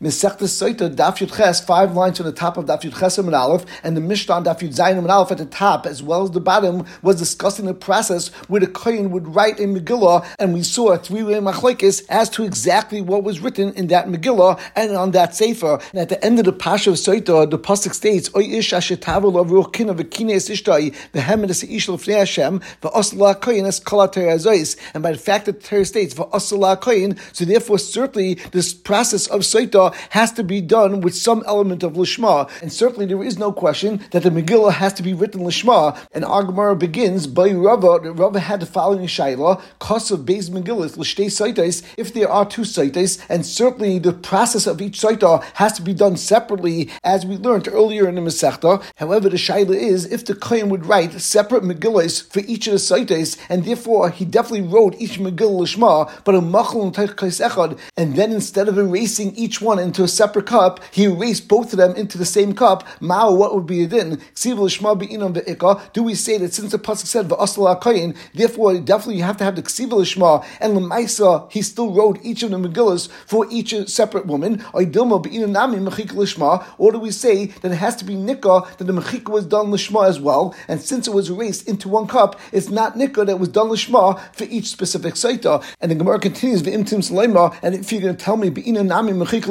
Mesechta Soita, Daf Yud Ches, five lines from the top of Daf Yud Ches and Aleph, and the Mishnah Daf Yud Zayin and Aleph at the top, as well as the bottom, was discussing the process where the Kohen would write a Megillah, and we saw a three-way machlekes as to exactly what was written in that Megillah and on that Sefer. And at the end of the Pasha of Soita, the pasuk states, "Oy ish ruchin of kines ishtai v'hemed es ish lefnei Hashem v'asla Kohen es kol And by the fact that the Torah states so therefore certainly this process of Soita has to be done with some element of lishma, and certainly there is no question that the Megillah has to be written lishma. And Gemara begins by Rava. Rava had the following shaila: cost of base Megillah l'shtei saitais. If there are two saitais, and certainly the process of each saita has to be done separately, as we learned earlier in the Masechta. However, the shaila is if the kohen would write separate Megillahs for each of the saitais, and therefore he definitely wrote each Megillah lishma, but a machal and and then instead of erasing each one into a separate cup, he erased both of them into the same cup. Mao, what would be a din? Do we say that since the pasuk said v'asla therefore definitely you have to have the ksiva and lemaisa he still wrote each of the megillas for each separate woman? Or do we say that it has to be nikah that the mechika was done lishma as well? And since it was erased into one cup, it's not nikah that was done lishma for each specific saita. And the Gemara continues v'imtim and if you're going to tell me be'ina nami mechika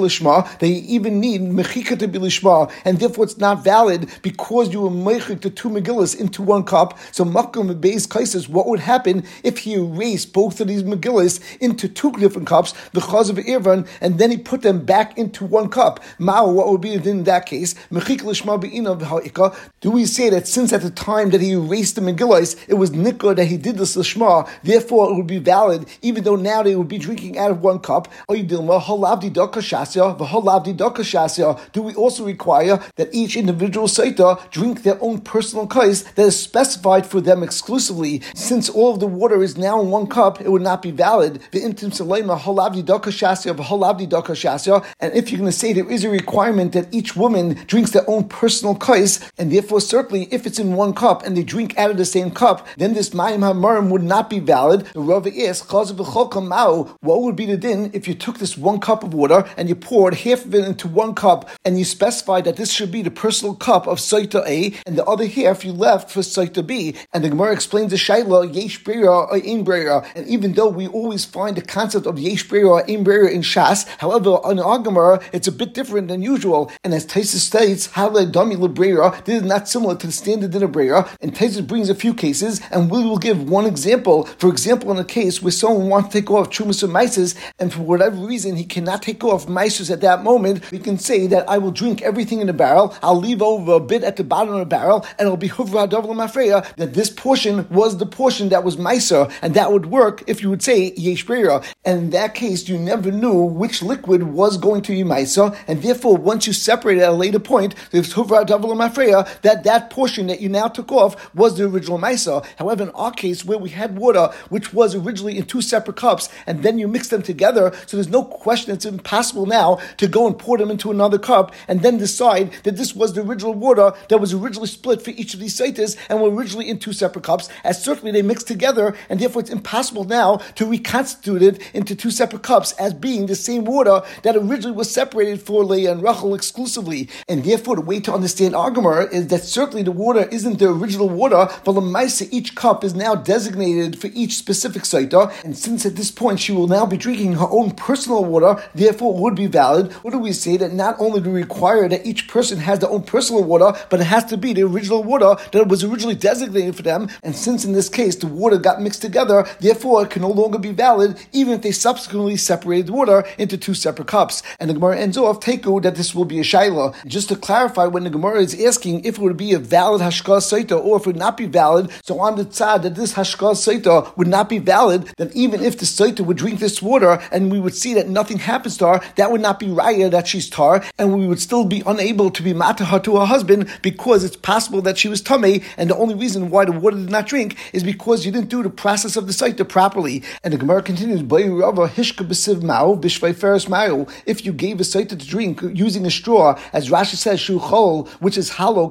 they even need mechika to be lishma, and therefore it's not valid because you were mechik the two megillas into one cup. So makom beis kaisis, what would happen if he erased both of these megillas into two different cups because of irvan, and then he put them back into one cup? Mao, what would be in that case? Mechika lishma be'ina v'ha'ika. Do we say that since at the time that he erased the megillas, it was nikah that he did this lishma, therefore it would be valid, even though now they would be drinking out of one cup? Do we also require that each individual Saita drink their own personal kais that is specified for them exclusively? Since all of the water is now in one cup, it would not be valid. And if you're going to say there is a requirement that each woman drinks their own personal kais, and therefore certainly if it's in one cup and they drink out of the same cup, then this Mayim Hamarim would not be valid. The Rava is, what would be the din if you took this one cup of water and you poured half of it into one cup and you specified that this should be the personal cup of Saita A and the other half you left for Saita B. And the Gemara explains the Shaila, Yesh Breira or Ein Breira. And even though we always find the concept of Yesh Breira or Ein Breira in Shas, however, on our Gemara, it's a bit different than usual. And as Taisus states, Hale Dami Lebreira, this is not similar to the standard din of Breira. And Taisus brings a few cases, and we will give one example. For example, in a case where someone wants to take off Chumas or Mises, and for whatever reason he cannot take off Mises at that moment, we can say that I will drink everything in the barrel, I'll leave over a bit at the bottom of the barrel, and it'll be Huvra Mafreya, that this portion was the portion that was Meiser, and that would work if you would say Yesh And in that case, you never knew which liquid was going to be Meiser, and therefore, once you separate at a later point, there's Huvra Mafreya, that that portion that you now took off was the original Meiser. However, in our case, where we had water, which was originally in two separate cups, and then you mix them together, so there's no question it's impossible now to go and pour them into another cup and then decide that this was the original water that was originally split for each of these saitas and were originally in two separate cups, as certainly they mixed together, and therefore it's impossible now to reconstitute it into two separate cups as being the same water that originally was separated for Leah and Rachel exclusively. And therefore, the way to understand Agamar is that certainly the water isn't the original water, but Lamaisa, each cup is now designated for each specific saita, and since at this point she will now be drinking her own personal water, therefore it would be What do we say that not only do we require that each person has their own personal water, but it has to be the original water that was originally designated for them. And since in this case the water got mixed together, therefore it can no longer be valid, even if they subsequently separated the water into two separate cups. And the Gemara ends off teku that this will be a shaila. Just to clarify, when the Gemara is asking if it would be a valid hashkah saita or if it would not be valid, so on the tzad that this hashkah saita would not be valid, then even if the saita would drink this water and we would see that nothing happens to her, that would not be raya that she's tar, and we would still be unable to be mataha to her husband because it's possible that she was tummy, and the only reason why the water did not drink is because you didn't do the process of the saita properly. And the Gemara continues, if you gave a saita to drink using a straw, as Rashi says, shuchol, which is hollow,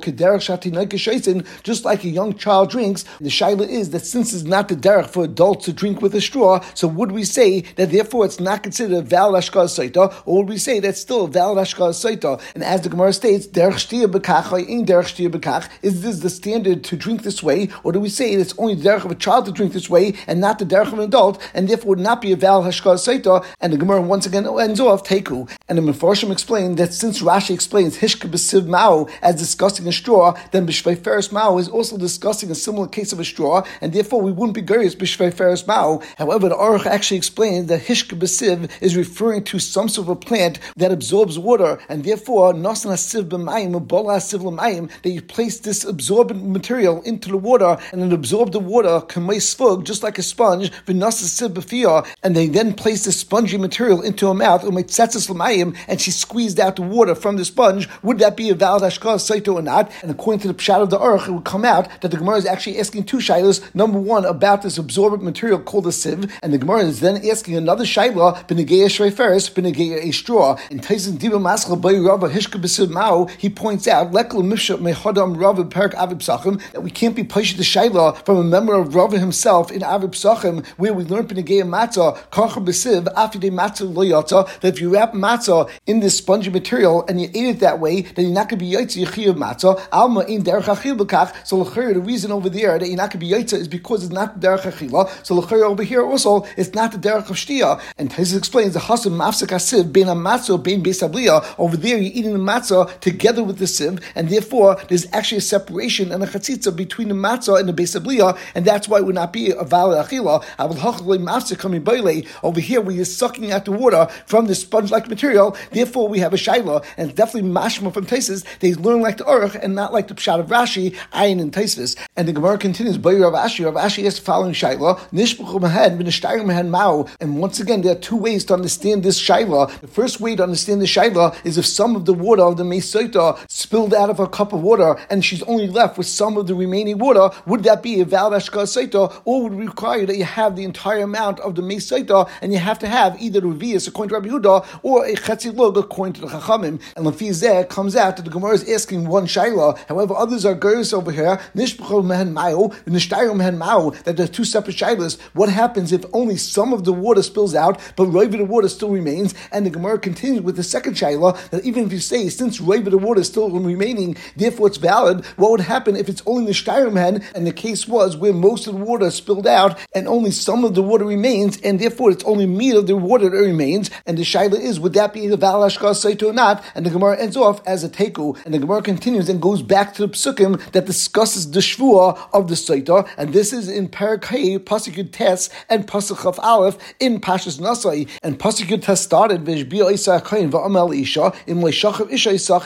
just like a young child drinks, the shaila is that since it's not the derech for adults to drink with a straw, so would we say that therefore it's not considered a valid ashkaz saita, or we say that's still a valid Ashkal Saita? And as the Gemara states, Derech Shtia Bekach, in Derech Shtia Bekach, is this the standard to drink this way, or do we say it's only the Derech of a child to drink this way and not the Derech of an adult, and therefore would not be a valid Ashkal Saita? And the Gemara once again ends off Teku. And the Mefarshim explained that since Rashi explains Hishka Besiv Mao as discussing a straw, then Ferris Mao is also discussing a similar case of a straw, and therefore we wouldn't be Gurius Bishvei Ferris Mao. However, the Aruch actually explains that Hishka Besiv is referring to some sort of a plant that absorbs water, and therefore Nasan Asiv B'mayim, Bola Asiv L'mayim, that you place this absorbent material into the water, and it absorbs the water, Kamei Svug, just like a sponge, V'Nasa Siv B'fiyah, and they then place the spongy material into her mouth, Umaytzetzes L'mayim, and she squeezed out the water from the sponge. Would that be a valid Ashkar Saito or not? And according to the Pshat of the Aruch, it would come out that the Gemara is actually asking two shilas. Number one, about this absorbent material called a sieve, and the Gemara is then asking another shaila, Benegeya Shreferis, Benegeya a straw. In Tyson Diba Maskal Bay Rava Hishka Mao, he points out, Lekla Mishra Mehadam Rava Perak Avib Sachim, that we can't be pushed the shaila from a member of Rava himself in Avib Sachim, where we learn Benegeya Matzah, Karcha Besiv, Afide Matzah Loyata, that if you wrap matzah in this spongy material and you eat it that way, then you're not going to be Yaitzi Yechiv Matzah, Alma in Derech Achil Bekach, so the reason over there that you're not going to be Yaitza is because it's not the Derech Achila, so the over here also, it's not the Derech of Shtia. And Taisus explains the Hasim Mafsek Asiv, Ben Amatzah, Ben Besabliya, over there you're eating the matzah together with the sieve, and therefore there's actually a separation and a chatzitza between the matzah and the Besabliya, and that's why it would not be a valid Achila. Over here, where you're sucking out the water from the sponge-like material, therefore we have a shaila, and it's definitely mashma from Taisus, they learn like the Aruch and not like the Pshat of Rashi, Ayin and Taisvis. And the Gemara continues, Bayi Rav Ashi, Rav Ashi is following shaila, Nishbuchu Mahen Mao. And once again, there are two ways to understand this shaila. The first way to understand the shaila is if some of the water of the Mesoita spilled out of a cup of water and she's only left with some of the remaining water, would that be a valid Ashkar Saita, or would require that you have the entire amount of the Mesoita and you have to have either the Revius according to Rabbi Huda or a Chetzi Log according to the Chachamim. And Lafizeh comes out that the Gemara is asking one shaila. However, others are girls over here, Nishbuchu Mehen Mao, Nishtayim Mehen Mao, that there are two separate shailas. What happens if only some of the water spills out, but Roiv the water still remains? And the Gemara continues with the second shaila that even if you say since Roiv the water is still remaining, therefore it's valid. What would happen if it's only the Shtayrim and the case was where most of the water spilled out and only some of the water remains, and therefore it's only meat of the water that remains? And the shaila is would that be the valid Saito or not? And the Gemara ends off as a teku, and the Gemara continues and goes back to the psukim that discusses the shvua of the Saita, and this is in Parakay, Pasuk Tes, and Pasuk Aleph in Pashas Nasai. And Pasuk Tes started Vishbia Isa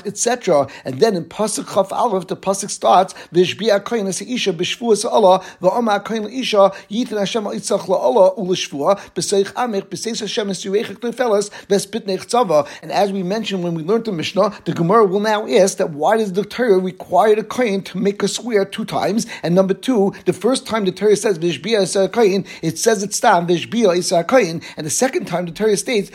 etc. And then in Pasuk Chaf Aleph, the Pasuk starts Vishbia Kain Isa Isha Bishvua Allah, Va'amel Kain Isha, Yitin Hashem Itzach La'Allah Ulishvua, B'Seich Amich, B'Seich Hashem Esirechik Nefeles, Vespitnech Tzava. And as we mentioned when we learned the Mishnah, the Gemara will now ask that why does the Torah require the Kain to make a swear two times? And number two, the first time the Torah says Vishbia is Kain, it says it's tam Vishbia is Kain, and the second time the Torah states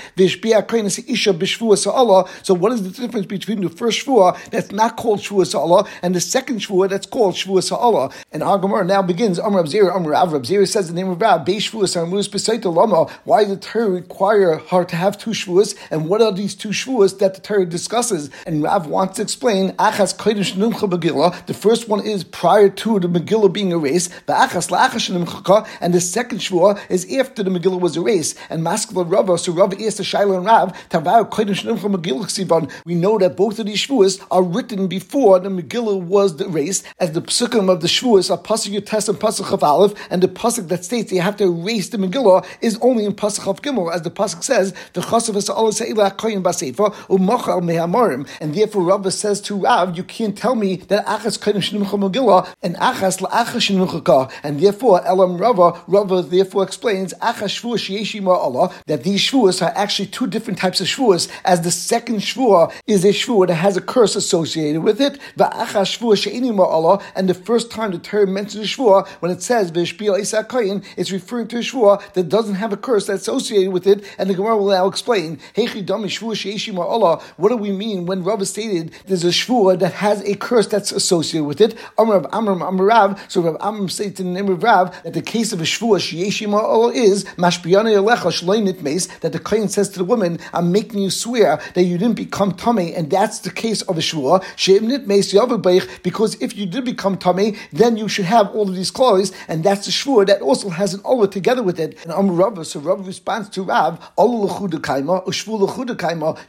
Kain is Isha Bishvua Sa'ala. So what is the difference between the first Shvua that's not called Shvua Sa'ala and the second Shvua that's called Shvua Sa'ala? And our Gemara now begins Amr Abzir, Amr Rav. Abzir says the name of Rav, Beish Shvua Sa'amus Besaita Lama. Why does the Torah require her to have two Shvuas, and what are these two Shvuas that the Torah discusses? And Rav wants to explain Achas Kodesh Numcha Megillah. The first one is prior to the Megillah being erased, and the second Shvua is after the Megillah was erased. And Maskala Rava, so Rava asked the Shaila and Rav, We know that both of these Shvuas are written before the Megillah was erased, as the psukim of the Shvuas are Pasuk Yotes and Pasuk of Aleph, and the Pasuk that states you have to erase the Megillah is only in Pasuk of Gimel, as the Pasuk says, the Basefa. And therefore Rava says to Rav, you can't tell me that Achas Kodesh Numcha Megillah and Achas La'achas Numcha and therefore Elam Rava, Rava therefore explains Achas Shvua Sheyeshi Allah, that these Shvuas are actually two different types of Shvuas, as the second Shvua is a Shvua that has a curse associated with it, and the first time the term mentions a Shvua, when it says it's referring to a Shvua that doesn't have a curse that's associated with it, and the Gemara will now explain, what do we mean when Rava stated there's a Shvua that has a curse that's associated with it? So Rav Amr states in the name of Rav that the case of a Shvua Allah is Mashbiyana Yalecha Shloinit Mace, that the Kohen says to the woman, I'm making you swear that you didn't become tummy, and that's the case of a shvua. Because if you did become tummy, then you should have all of these clothes, and that's the shvua that also has an Allah together with it. And I'm Rav, so Rav responds to Rav,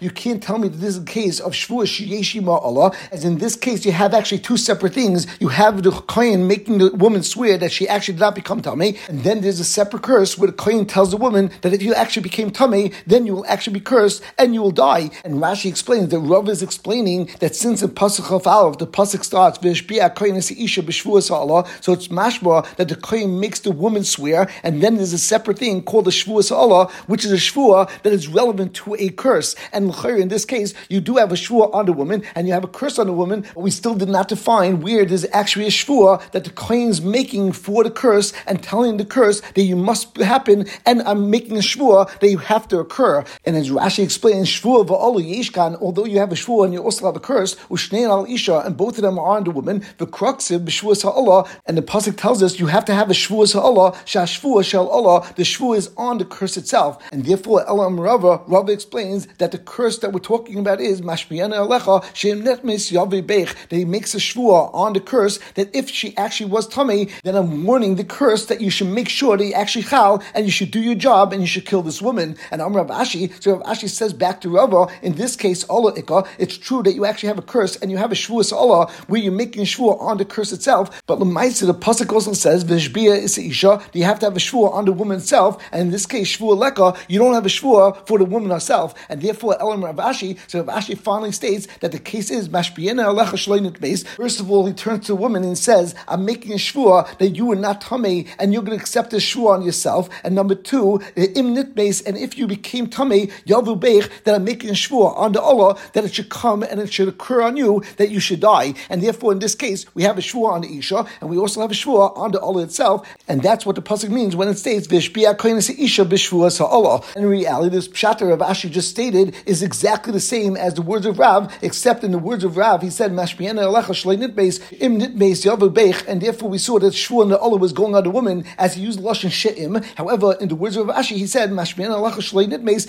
you can't tell me that this is a case of shvua shiyeshima Allah, as in this case you have actually two separate things. You have the kohen making the woman swear that she actually did not become tummy, and then there's a separate curse where the kohen tells the woman that if you actually became tummy, then you will actually be cursed and you will die. And Rashi explains that Rav is explaining that since in Pasuk of Aleph, the Pasuk starts, so it's mashma that the kohen makes the woman swear, and then there's a separate thing called the shvuas Allah, which is a shvua that is relevant to a curse. And in this case, you do have a shvua on the woman, and you have a curse on the woman, but we still did not define where there's actually a shvua that the kohen is making for the curse and telling the curse that you must happen, and I'm making a shvua that you have to occur. And as Rashi explains, shvua va'olu yeshkan, although you have a shvua and you also have a curse, ushnein al isha, and both of them are on the woman, the v'kruksiv b'shvuas ha'Allah, and the pasuk tells us you have to have a shvuas ha'Allah, shashvua shel Allah, the shvua is on the curse itself, and therefore Elam Rava, Rava explains that the curse that we're talking about is mashmiyana alecha shem netmis yavi that he makes a shvua on the curse that if she actually was tummy, then I'm warning the curse that you should make sure that you actually chal and you should do your job and you should kill this woman. And Amr Rav Ashi, so Rav Ashi says back to Rava, in this case, Allah Ikka, it's true that you actually have a curse and you have a shvuas Allah where you're making a shvua on the curse itself. But Lemaisa, the pasuk also says v'shbia is isha. You have to have a shvua on the woman itself, and in this case, shvua leka, you don't have a shvua for the woman herself, and therefore Elam Rav Ashi. So Rav Ashi finally states that the case is mashbiena alecha shloinit base. First of all, he turns to the woman and says, "I'm making a shvua that you are not tummy, and you're going to accept this shvua on yourself." And number two, the imnit base, and if you became tummy, yavu beich, that I'm making a shvua on the Allah that it should come and it should occur on you that you should die, and therefore in this case we have a shvua on the isha, and we also have a shvua on the Allah itself, and that's what the pasuk means when it states vishbia isha b'shvua Allah. In reality, this pshat of Ashi just stated is exactly the same as the words of Rav, except in the words of Rav he said mashbiena alecha shlei nitbeis im nitbeis yavu beich, and therefore we saw that shvua on the Allah was going on the woman as he used lashon she'im. However, in the words of Ashi he said mashbiena alecha shlei nitbeis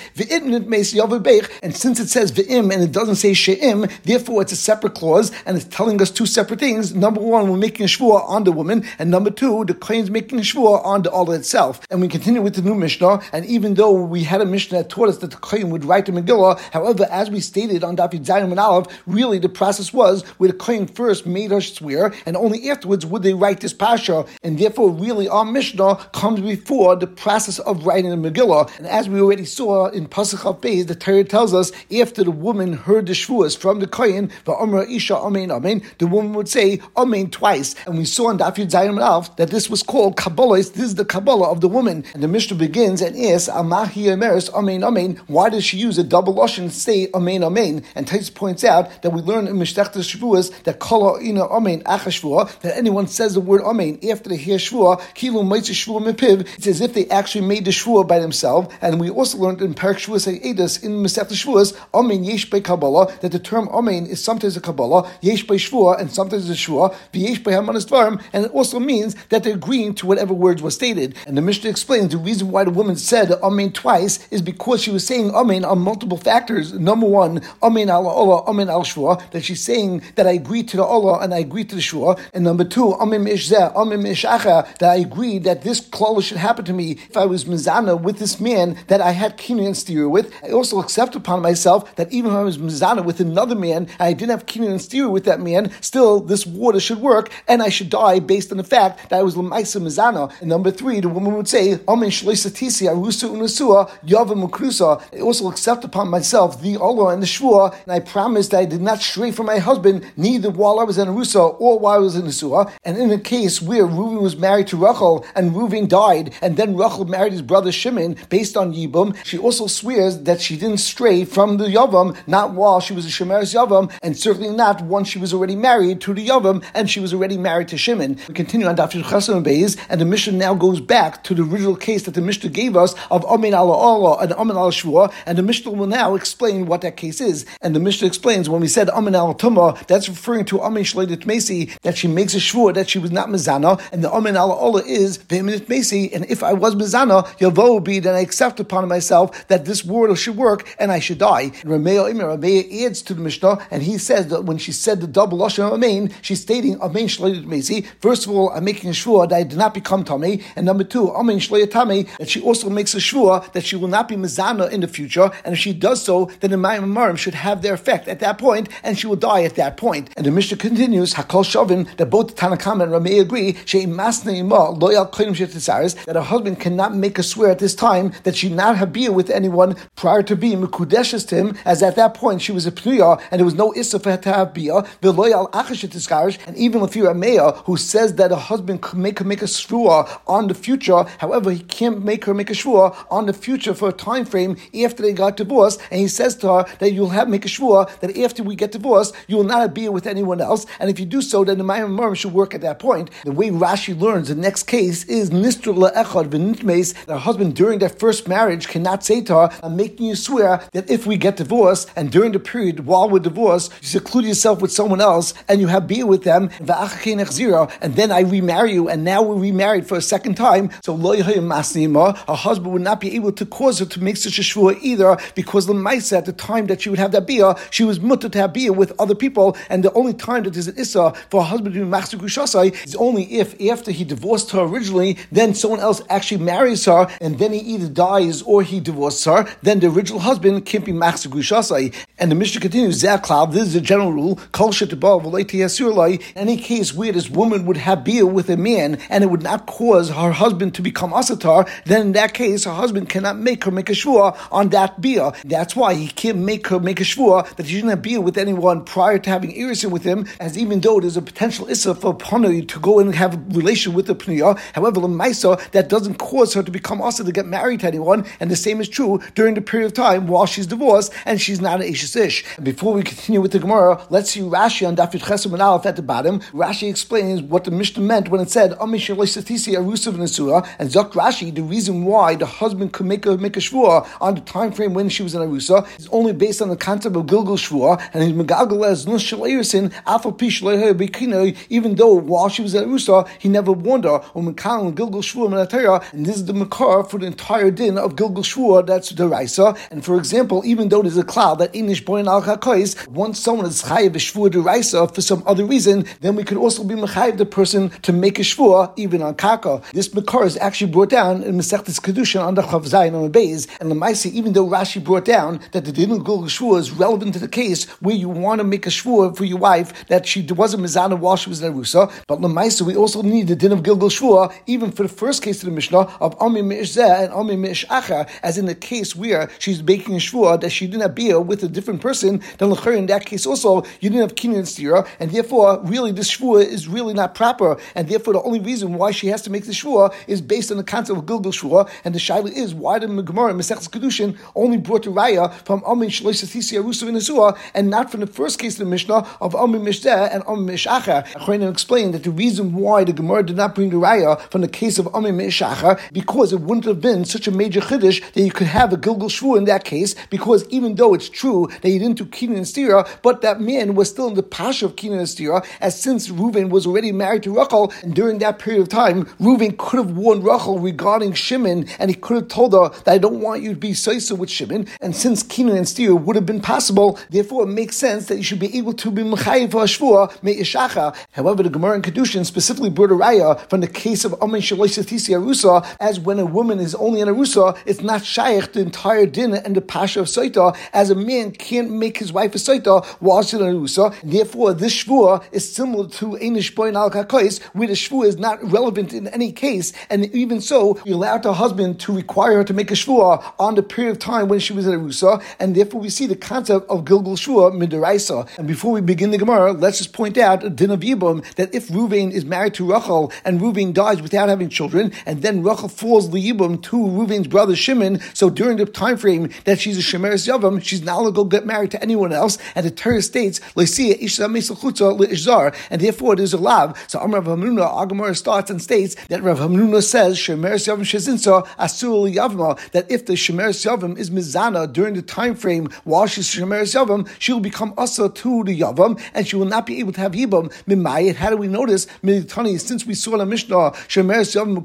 and since it says v'im and it doesn't say she'im, therefore it's a separate clause and it's telling us two separate things. Number one, we're making a shvua on the woman, and number two, the is making a shvua on the Allah itself. And we continue with the new Mishnah, and even though we had a Mishnah that taught us that the Kohen would write the Megillah, however, as we stated on David Zayin and Aleph, really the process was where the Kohen first made us swear, and only afterwards would they write this Pasha, and therefore really our Mishnah comes before the process of writing the Megillah. And as we already saw in Pasuk the Torah tells us after the woman heard the shvuas from the Kohen, the Amra Isha Amen Amen, the woman would say Amen twice. And we saw in Daf Yud Zayin Alf that this was called Kabbalah. This is the Kabbalah of the woman. And the Mishnah begins and asks, Amahi Emeris Amen Amen. Why does she use a double lashon and say Amen Amen? And Tais points out that we learn in Mishtachta Shavuos that Kala Ina Amen Achashvua, that anyone says the word Amen after they hear Shvua, Kilu Shvua Mepiv, it's as if they actually made the Shvua by themselves. And we also learned in Parak In Masechta Shavuos, Amen Yesh by Kabbalah, that the term Amen is sometimes a Kabbalah, Yesh by Shvua, and sometimes a Shvua, V'yesh by Hamanas Dvarim, and it also means that they're agreeing to whatever words were stated. And the Mishnah explains the reason why the woman said Amen twice is because she was saying Amen on multiple factors. Number one, Amen al Allah, Amen al Shvua, that she's saying that I agree to the Allah and I agree to the Shvua. And number two, Amen Mishzeh, Amen Mishacha, that I agree that this klala should happen to me if I was Mizana with this man that I had kinyan steer with. I also accept upon myself that even if I was Mizana with another man and I didn't have kinyan and steer with that man, still this water should work and I should die based on the fact that I was Lamaisa Mizana. And number three, the woman would say, Amen Shleisatisi, Arusu Unasua, Yava Mukrusa. I also accept upon myself the Allah and the Shvua, and I promise that I did not stray from my husband, neither while I was in Arusa or while I was in Asua. And in a case where Reuven was married to Rachel and Reuven died, and then Rachel married his brother Shimon based on Yibum, she also swears that she didn't stray from the Yavam, not while she was a Shemeres Yavam, and certainly not once she was already married to the Yavam, and she was already married to Shimon. We continue on Dafir Chasam Beis, and the Mishnah now goes back to the original case that the Mishnah gave us of Amin ala Allah and Amin al Shvua, and the Mishnah will now explain what that case is. And the Mishnah explains when we said Amin al Tumah, that's referring to Amin Shleidet Mesi, that she makes a Shvua that she was not Mizana, and the Amin ala Allah is Veminit Mesi, and if I was Mizana, Yavo be, then I accept upon myself that this word should work, and I should die. And Ramea Imer, Ramea adds to the Mishnah, and he says that when she said the double Lashon Amen, she's stating Amen Shloit Mesi. First of all, I'm making a shvua that I did not become Tame, and number two, Amen Shloit Tame, that she also makes a shvua that she will not be Mizana in the future, and if she does so, then the Mayim should have their effect at that point, and she will die at that point. And the Mishnah continues, Hakol Shavin, that both Tanakam and Rameh agree, that a husband cannot make a swear at this time that she not have beer with anyone prior to being Mekudeshes to him, as at that point she was a Pnuya, and there was no Issa for her to have beer, and even if you're a who says that a husband could make her make a shvua on the future, however, he can't make her make a shvua on the future for a time frame after they got divorced, and he says to her that you'll have make a shvua that after we get divorced, you will not have beer with anyone else, and if you do so, then the Mayim Marim should work at that point. The way Rashi learns the next case is Nistra Le'echad V'nitmeis, that a husband during their first marriage cannot say to her, I'm making you swear that if we get divorced, and during the period while we're divorced, you seclude yourself with someone else, and you have beer with them, and then I remarry you, and now we're remarried for a second time, so a husband would not be able to cause her to make such a shvua either, because the mice at the time that she would have that beer, she was mutter to have beer with other people, and the only time that there's an issa for a husband to be gushasai is only if after he divorced her originally, then someone else actually marries her, and then he either dies or he divorces her, then the original husband can't be gushasai. And the Mishnah continues, Zakhlav, this is a general rule, kol any case where this woman would have beer with a man and it would not cause her husband to become asatar, then in that case her husband cannot make her make a shvua on that beer. That's why he can't make her make a shvua that she didn't have beer with anyone prior to having irison with him, as even though there's a potential issa for Panu to go and have a relation with the Pnuya. However, Lamaisa, that doesn't cause her to become asa to get married to anyone, and the same is true during the period of time while she's divorced and she's not an Ashes Ish. And before we continue with the Gemara, let's see Rashi on Dafit Chesam and Aleph at the bottom. Rashi explains what the Mishnah meant when it said, and Zok Rashi, the reason why the husband could make a, make a shvua on the time frame when she was in Arusa is only based on the concept of Gilgul Shvua, and he's Megagal as Nus Shalayersin, Alpha Pish even though while she was at Arusa, he never warned her, or Gilgul Shvua and this is the Makar for the entire din of Gilgul Shvua, that's the And for example, even though there's a cloud that Inish Boyin Al once someone is Chayiv Shvua de Raisa for some other reason, then we could also be Mechayiv the person to make a Shvua even on Kaka. This Makar is actually brought down in Masechtas Kedushin on the Chav Zayin on the Beis, and Lamaisi, even though Rashi brought down that the din of Gilgul Shvua is relevant to the case where you want to make a Shvua for your wife that she wasn't Mizana while she was in Arusa, but Lamaisa, we also need the din of Gilgul Shvua even for the first case of the Mishnah of Ami Mish and Ami Mish Acha, as in the case where she's making a Shvua that she didn't have beer with a different person, then in that case also you didn't have Kinyan Stira, and therefore really this Shvua is really not proper, and therefore the only reason why she has to make the Shvua is based on the concept of Gilgul Shvua, and the Shaila is why did Gemara in Masechus Kedushin only brought the Raya from Amin Shloisatisi Arusa Vinasua, and not from the first case of the Mishnah of Amin Mishdeh and Amin Mishacha. Achrein explained that the reason why the Gemara did not bring the Raya from the case of Amin Mishacha because it wouldn't have been such a major chiddush that you could have a Shvua in that case, because even though it's true that he didn't do Kinyan and Stira, but that man was still in the Pasha of Kinyan and Stira, as since Reuven was already married to Rachel, and during that period of time, Reuven could have warned Rachel regarding Shimon, and he could have told her that I don't want you to be Saisa with Shimon, and since Kinyan and Stira would have been possible, therefore it makes sense that you should be able to be Mechayiv for Ashvua, Me'ishacha. However, the Gemara in Kedushin specifically brought a raya from the case of Amen Shaloisatisi Arusa, as when a woman is only in Arusa, it's not Shaykh the entire dinner and the Pasha of Saita, as a man can't make his wife a Saita while she's in Arusa. Therefore, this Shvua is similar to Einish Boin Al Kakais, where the Shvua is not relevant in any case, and even so, you allowed her husband to require her to make a Shvua on the period of time when she was in Arusa, and therefore we see the concept of Gilgul Shvua Midaraisa. And before we begin the Gemara, let's just point out a din of Yibum that if Ruvain is married to Rachel and Ruvain dies without having children, and then Rachel falls Liyibum to Ruvain's brother Shimon, so during the time frame that she's a Shemeres Yavam, she's not allowed to get married to anyone else, and the Torah states, and therefore it is a lav. So Amr Rav Hamnuna, Agamara starts and states that Rav Hamnuna says, Shemeres Yavam Shezinsa Asul Yavma, that if the Shemeres Yavam is Mizana during the time frame while she's Shemeres Yavam, she will become Asa to the Yavam, and she will not be able to have Yibam. Mimayit, how do we notice? Since we saw in the Mishnah, Shemeres Yavam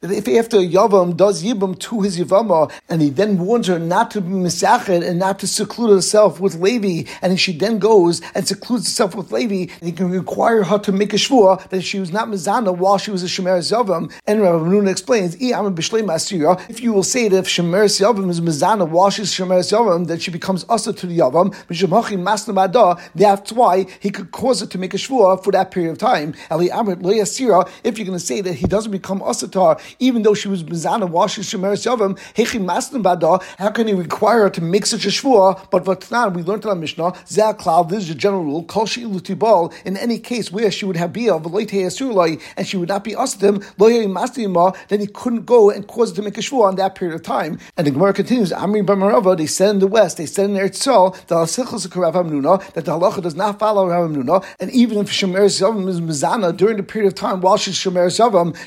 that if after Yavam does Yibam to his Yavama, and he then warns her not to be misached and not to seclude herself with Levi, and she then goes and secludes herself with Levi, and he can require her to make a shvua that she was not mizana while she was a shemer yavam. And Rabbi Nuna explains, "I am a if you will say that if shemer yavam is mizana while she's shemer yavam, that she becomes asa to the yavam, that's why he could cause her to make a shvua for that period of time. If you're going to say that he doesn't become asatar, even though she was mizana while she's shemer yavam, how can he require her to make such a shvua? But Vatnan, we learned in our Mishnah, Zah this is a general rule, Kol She'ilutibal, in any case where she would have bia, and she would not be asatim, then he couldn't go and cause it to make a shvua on that period of time. And the Gemara continues, Amri Bamarava, they said in the West, they said in Eretz that the halacha does not follow Rav Nuna, and even if Shemer Zavam is Mizana during the period of time while she's Shemer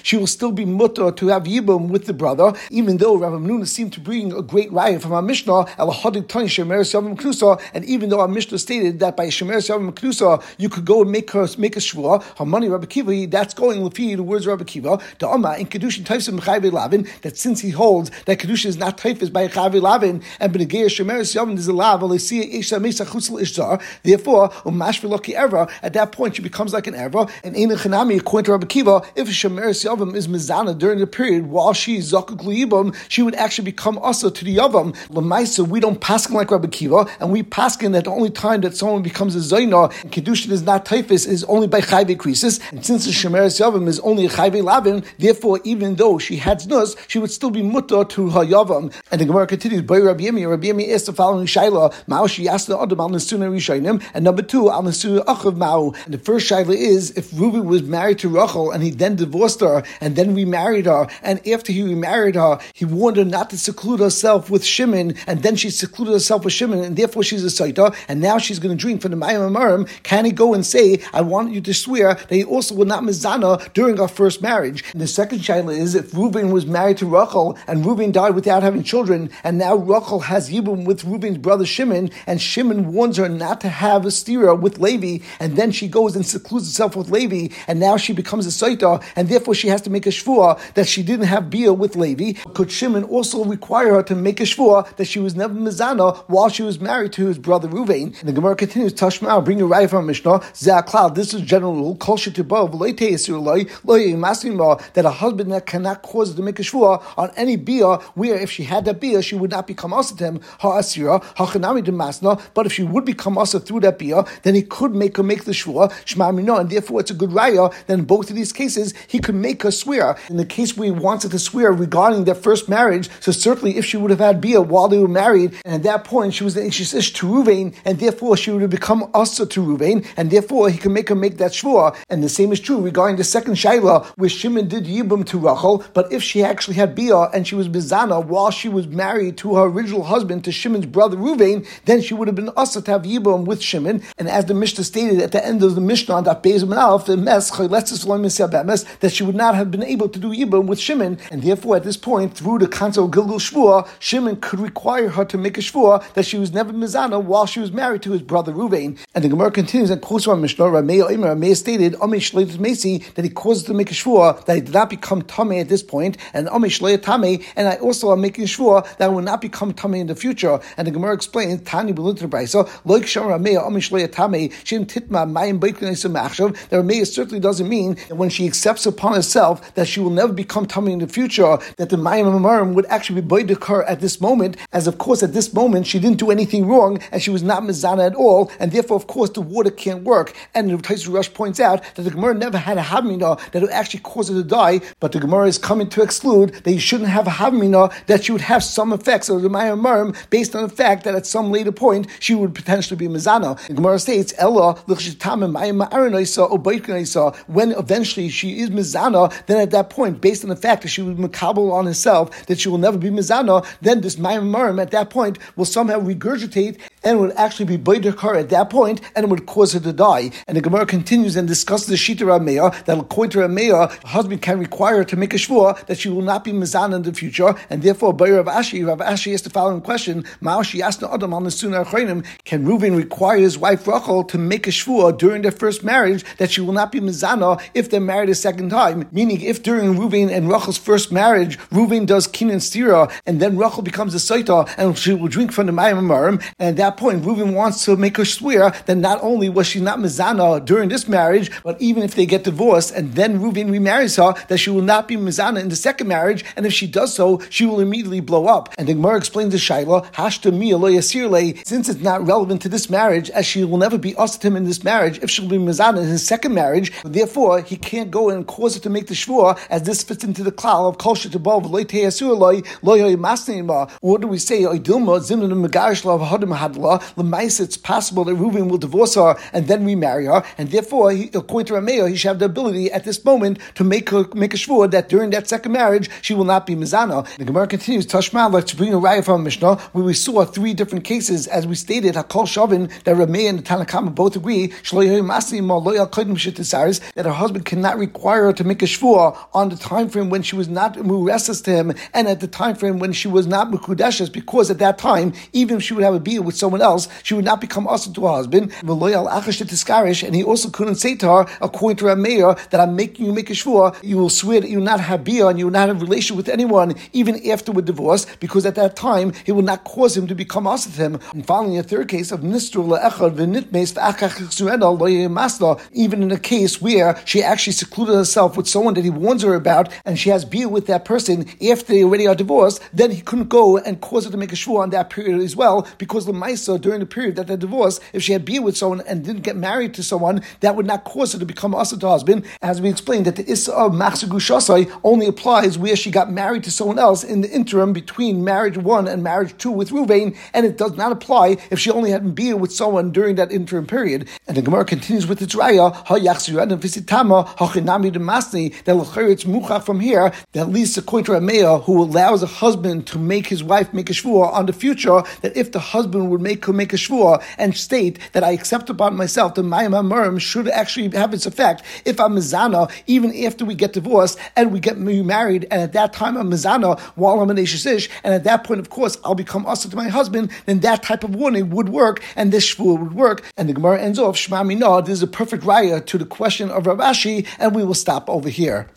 she will still be mutter to have Yibum with the brother, even though Rav Nuna seemed to bring a great raya from our Mishnah, Elahadik Tani Shemer Zavam Knusa, and even though our Mishnah stated that by Shemer Zavam Knusa you could go and make her make a shvua, her money Rabbi Kiva, that's going lefi the words of Rabbi Kiva, the Amma in Kedushin Taifsim Chayve Lavin, that since he holds that Kedushin is not Taifis by Chayve Lavin, and Benegeir Shemer Zavam is a lav, Isha Mesa Chutzal Ishzar, therefore, Umashviloki Erva, at that point she becomes like an Erva, and Ein Chanami, according to Rabbi Kiva, if Shemer Yavam is Mizana during the period while she is Zakuk Liyibam, she would actually become Asa to the Yavam. Lamaisa, we don't paskin like Rabbi Kiva, and we paskin that the only time that someone becomes a Zaina and Kedushin is not Taifis is only by Chayve Krisis, and since the Shemer Yavam is only a Chayve Lavin, therefore, even though she had Znus, she would still be Mutta to her Yavam. And the Gemara continues, by Rabbi Yemi, Rabbi Yemi asked the following Shaila, Mao she asked the Adam al Nesuna Rishainim, and number two, al Nesuna Achav Mao. And the first Shaila is, if Reuben was married to Rachel and he then divorced her and then remarried her, and after he remarried her, he warned her not to seclude herself with Shimon, and then she secluded herself with Shimon, and therefore she's a Saita, and now she's going to drink from the Mayim can he go and say, I want you to swear that he also will not Mizana during our first marriage? And the second Shaila is, if Reuben was married to Rachel, and Reuben died without having children, and now Rachel has Yibum with Reuben's brother Shimon, and Shimon warns her not to have a stira with Levi, and then she goes and secludes herself with Levi, and now she becomes a Saita, and therefore she has to make a shvua that she didn't have beer with Levi. Could Shimon also require her to make a shvua that she was never Mizana while she was married to his brother Ruvain? And the Gemara continues, Tashma, bring a right from Mishnah, this is general rule, Kol Shetibov, that a husband that cannot cause to make a shvua on any Bia, where if she had that Bia, she would not become Asatim, Ha Asira, Ha Chanami Demasna, but if she would become Asa through that Bia, then he could make her make the Shvua, Shema Mino, and therefore it's a good raya, then both of these cases, he could make her swear. In the case where he wanted to swear regarding their first marriage, so certainly if she would have had Bia while they were married, and at that point she was the Ish to Ruvain, and therefore she would have become Asa to Ruvain, and therefore he could make her make that Shvua. And the same is true regarding the second Shaila, where Shimon did Yibum to Rachel, but if she actually had Bia and she was Bizana while she was married to her original husband, to Shimon's brother Ruvain, then she would have been Asa to have Yibum with Shimon. And as the Mishnah stated at the end of the Mishnah on that Bezim Alf, that she would not have been able to do Yibum with Shimon, and therefore at this point, through the council of Gilgul Shvua, Shimon could require her to make a Shvua that she was never Mizana while she was married to his brother Ruvain. And the Gemara continues and quotes from Mishnah, Rameh Rameh stated, Amish that he caused to make a Shvua that he did not become Tame at this point, and Amish Tame, and I also am making Shvua that I will not become Tame in the future. And the Gemara explains, Tani Beluntra Brisa, Loik Sham Rameh Amish Tame, Shim Titma, Mayim Baikin Machshav, that Rameh certainly doesn't mean that when she accepts upon herself that she will never become tummy in the future, that the Mayim Amarim would actually be boidek her at this moment, as of course at this moment she didn't do anything wrong and she was not Mizana at all, and therefore of course the water can't work. And the Taisu Rush points out that the Gemara never had a Havmina that would actually cause her to die, but the Gemara is coming to exclude that you shouldn't have a Havmina that she would have some effects of the Amarim based on the fact that at some later point she would potentially be Mizana. The Gemara states, Ella, when eventually she is mizana, then at that point, based on the fact that she was makabel on herself, that she will never be mizana, then this Mayim at that point will somehow regurgitate and would actually be boider her at that point, and it would cause her to die. And the Gemara continues and discusses the Shita Rameya that according to Rameya, husband can require her to make a shvua that she will not be mizana in the future, and therefore by Rav Ashi, Rav Ashi asked the following question: Ma'ashi asked the Adam on the Sunnah Can Reuven require his wife Rachel to make a shvua during their first marriage that she will not be mizana if they're married a second time? Meaning, if during Reuven and Rachel's first marriage, Reuven does kin and stira, and then Rachel becomes a saita, and she will drink from the Mayim Amarim, and at that point, Reuven wants to make her swear that not only was she not mizana during this marriage, but even if they get divorced and then Reuven remarries her, that she will not be mizana in the second marriage, and if she does so, she will immediately blow up. And the Gemara explains to Shaila, Hashta mi since it's not relevant to this marriage, as she will never be asked him in this marriage, if she'll be mizana in his second marriage, therefore he can't go and cause her to make the shvur, as this fits into the klal of kol shetabov loy teyasur loy What do we say? Oidilma zimna megarish lav hadim hadla lemais. It's possible that Reuven will divorce her and then remarry her, and therefore, he, according to Rameya, he should have the ability at this moment to make her make a shvur that during that second marriage she will not be mizana. The Gemara continues Tashma like to bring a raya from Mishnah where we saw three different cases as we stated Hakol Shavin that Rameya and the Tanakama both agree that her husband cannot require her to make a shvur on the time frame when she was not muresses to him and at the time frame when she was not mukudeshes because at that time even if she would have a beer with someone else she would not become usher to her husband. And he also couldn't say to her according to Rameya that I'm making you make a shvur you will swear that you not have beer and you will not have relation with anyone even after a divorce because at that time it will not cause him to become to him. And finally a third case of nistur le'echad v'nitmes even in a case where she actually secluded herself with someone that he warns her about, and she has beer with that person after they already are divorced, then he couldn't go and cause her to make a shvur on that period as well, because the Maisa, during the period that they're divorced, if she had beer with someone and didn't get married to someone, that would not cause her to become Asa to husband, as we explained that the Issa of Machsagushasai only applies where she got married to someone else in the interim between marriage one and marriage two with Ruvain, and it does not apply if she only had beer with someone during that interim period. And the Gemara continues with its raya, ha'yachsiran visitama ha'chinami demasni, that it's muchach from here that at least according to who allows a husband to make his wife make a shvur on the future, that if the husband would make her make a shvur and state that I accept upon myself the Mayim Amurim should actually have its effect if I'm Mizana, even after we get divorced and we get married, and at that time I'm Mizana while I'm an Ish, and at that point, of course, I'll become also to my husband, then that type of warning would work, and this shvur would work. And the Gemara ends off, Shema Minah, this is a perfect raya to the question of Rav Ashi, and we will stop over here.